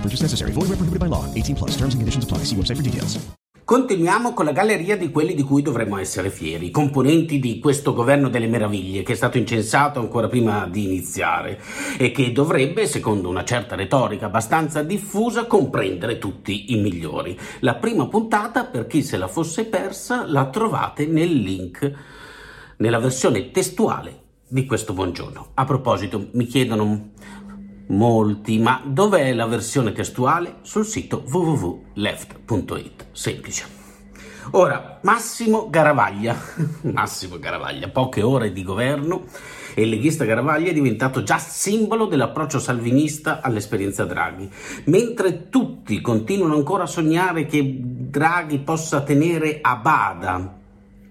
No purchase necessary. Void where prohibited by law. 18 plus. Terms and conditions apply. See website for details. Continuiamo con la galleria di quelli di cui dovremmo essere fieri, i componenti di questo governo delle meraviglie che è stato incensato ancora prima di iniziare e che dovrebbe, secondo una certa retorica abbastanza diffusa, comprendere tutti i migliori. La prima puntata, per chi se la fosse persa, la trovate nel link, nella versione testuale di questo buongiorno. A proposito, mi chiedono molti, ma dov'è la versione testuale? Sul sito www.left.it. Semplice. Ora, Massimo Garavaglia, Massimo Garavaglia, poche ore di governo e il leghista Garavaglia è diventato già simbolo dell'approccio salvinista all'esperienza Draghi, mentre tutti continuano ancora a sognare che Draghi possa tenere a bada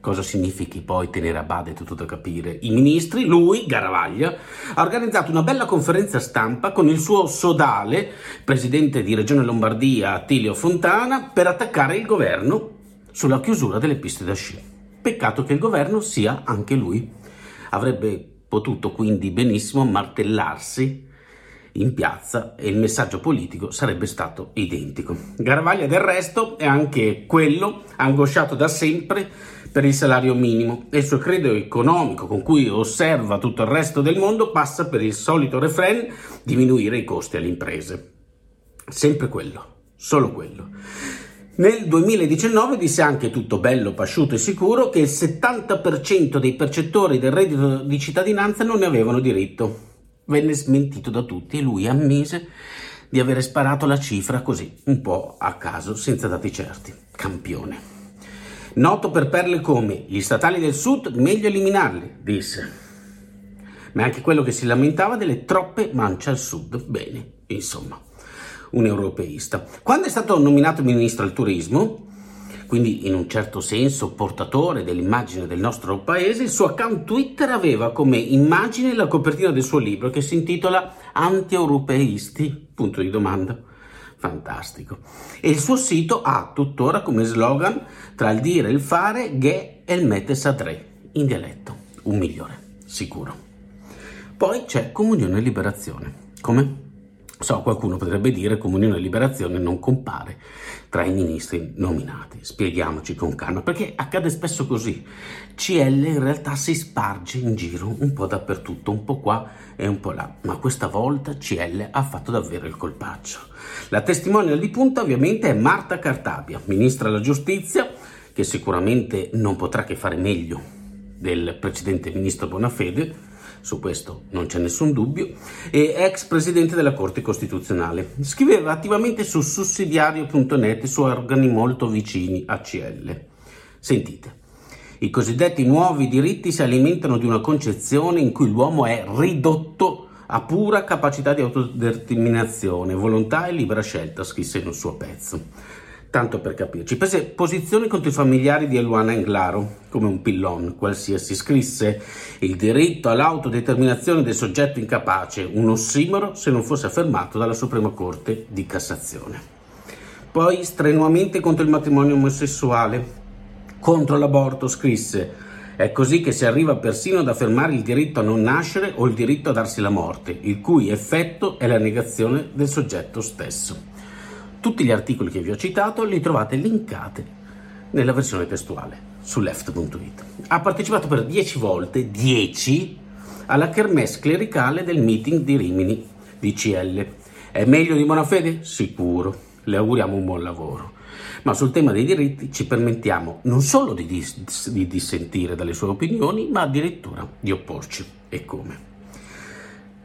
cosa significhi poi tenere a bada è tutto da capire. I ministri, lui, Garavaglia, ha organizzato una bella conferenza stampa con il suo sodale, presidente di Regione Lombardia Attilio Fontana, per attaccare il governo sulla chiusura delle piste da sci. Peccato che il governo sia anche lui. Avrebbe potuto quindi benissimo martellarsi in piazza e il messaggio politico sarebbe stato identico. Garavaglia del resto è anche quello angosciato da sempre per il salario minimo e il suo credo economico con cui osserva tutto il resto del mondo passa per il solito refrain diminuire i costi alle imprese. Sempre quello, solo quello. Nel 2019 disse anche tutto bello, pasciuto e sicuro che il 70% dei percettori del reddito di cittadinanza non ne avevano diritto. Venne smentito da tutti e lui ammise di avere sparato la cifra così, un po' a caso, senza dati certi. Campione. Noto per perle come gli statali del sud, meglio eliminarli, disse. Ma anche quello che si lamentava delle troppe mance al sud. Bene, insomma, un europeista. Quando è stato nominato ministro al turismo, quindi in un certo senso portatore dell'immagine del nostro paese, il suo account Twitter aveva come immagine la copertina del suo libro che si intitola Anti-europeisti? Punto di domanda. Fantastico. E il suo sito ha tuttora come slogan tra il dire e il fare Ghe e il mette sadre, in dialetto, un migliore, sicuro. Poi c'è comunione e liberazione. Come? So, qualcuno potrebbe dire comunione e liberazione non compare tra i ministri nominati. Spieghiamoci con calma, perché accade spesso così. CL in realtà si sparge in giro un po' dappertutto, un po' qua e un po' là, ma questa volta CL ha fatto davvero il colpaccio. La testimonial di punta ovviamente è Marta Cartabia, ministra della giustizia, che sicuramente non potrà che fare meglio del precedente ministro Bonafede, su questo non c'è nessun dubbio, e ex presidente della Corte Costituzionale. Scriveva attivamente su sussidiario.net su organi molto vicini a CL. Sentite. I cosiddetti nuovi diritti si alimentano di una concezione in cui l'uomo è ridotto a pura capacità di autodeterminazione, volontà e libera scelta, scrisse in un suo pezzo. Tanto per capirci, prese posizione contro i familiari di Eluana Englaro, come un pillon qualsiasi, scrisse il diritto all'autodeterminazione del soggetto incapace, un ossimoro se non fosse affermato dalla Suprema Corte di Cassazione. Poi strenuamente contro il matrimonio omosessuale, contro l'aborto, scrisse è così che si arriva persino ad affermare il diritto a non nascere o il diritto a darsi la morte, il cui effetto è la negazione del soggetto stesso. Tutti gli articoli che vi ho citato li trovate linkati nella versione testuale su left.it. Ha partecipato per 10 volte, 10, alla kermesse clericale del meeting di Rimini di CL. È meglio di Bonafede? Sicuro. Le auguriamo un buon lavoro. ma sul tema dei diritti ci permettiamo non solo di, dis- di dissentire dalle sue opinioni, ma addirittura di opporci. E come?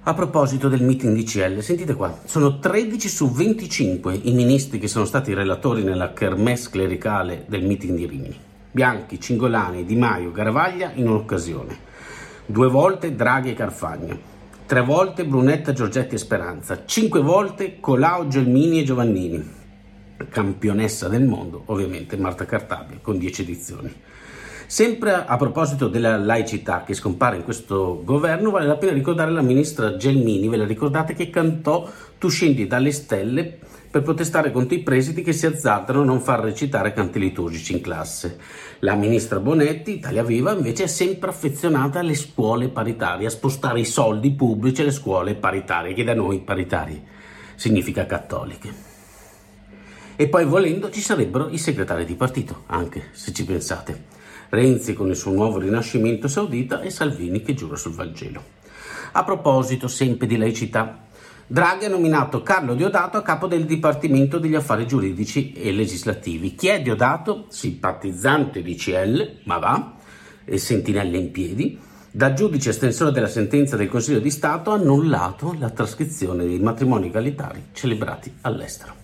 A proposito del meeting di CL, sentite qua, sono 13 su 25 i ministri che sono stati relatori nella kermesse clericale del meeting di Rimini. Bianchi, Cingolani, Di Maio, Garavaglia in un'occasione. Due volte Draghi e Carfagna. Tre volte Brunetta, Giorgetti e Speranza. Cinque volte Colau, Gelmini e Giovannini. Campionessa del mondo, ovviamente Marta Cartabia, con 10 edizioni. Sempre a proposito della laicità che scompare in questo governo, vale la pena ricordare la ministra Gelmini, ve la ricordate che cantò Tu scendi dalle stelle per protestare contro i presidi che si azzardano a non far recitare canti liturgici in classe. La ministra Bonetti, Italia Viva, invece è sempre affezionata alle scuole paritarie, a spostare i soldi pubblici alle scuole paritarie, che da noi paritarie significa cattoliche. E poi volendo ci sarebbero i segretari di partito, anche se ci pensate. Renzi con il suo nuovo rinascimento saudita e Salvini che giura sul Vangelo. A proposito sempre di laicità, Draghi ha nominato Carlo Diodato a capo del Dipartimento degli Affari Giuridici e Legislativi. Chi è Diodato? Simpatizzante di CL, ma va, e sentinelle in piedi, da giudice estensore della sentenza del Consiglio di Stato ha annullato la trascrizione dei matrimoni egalitari celebrati all'estero.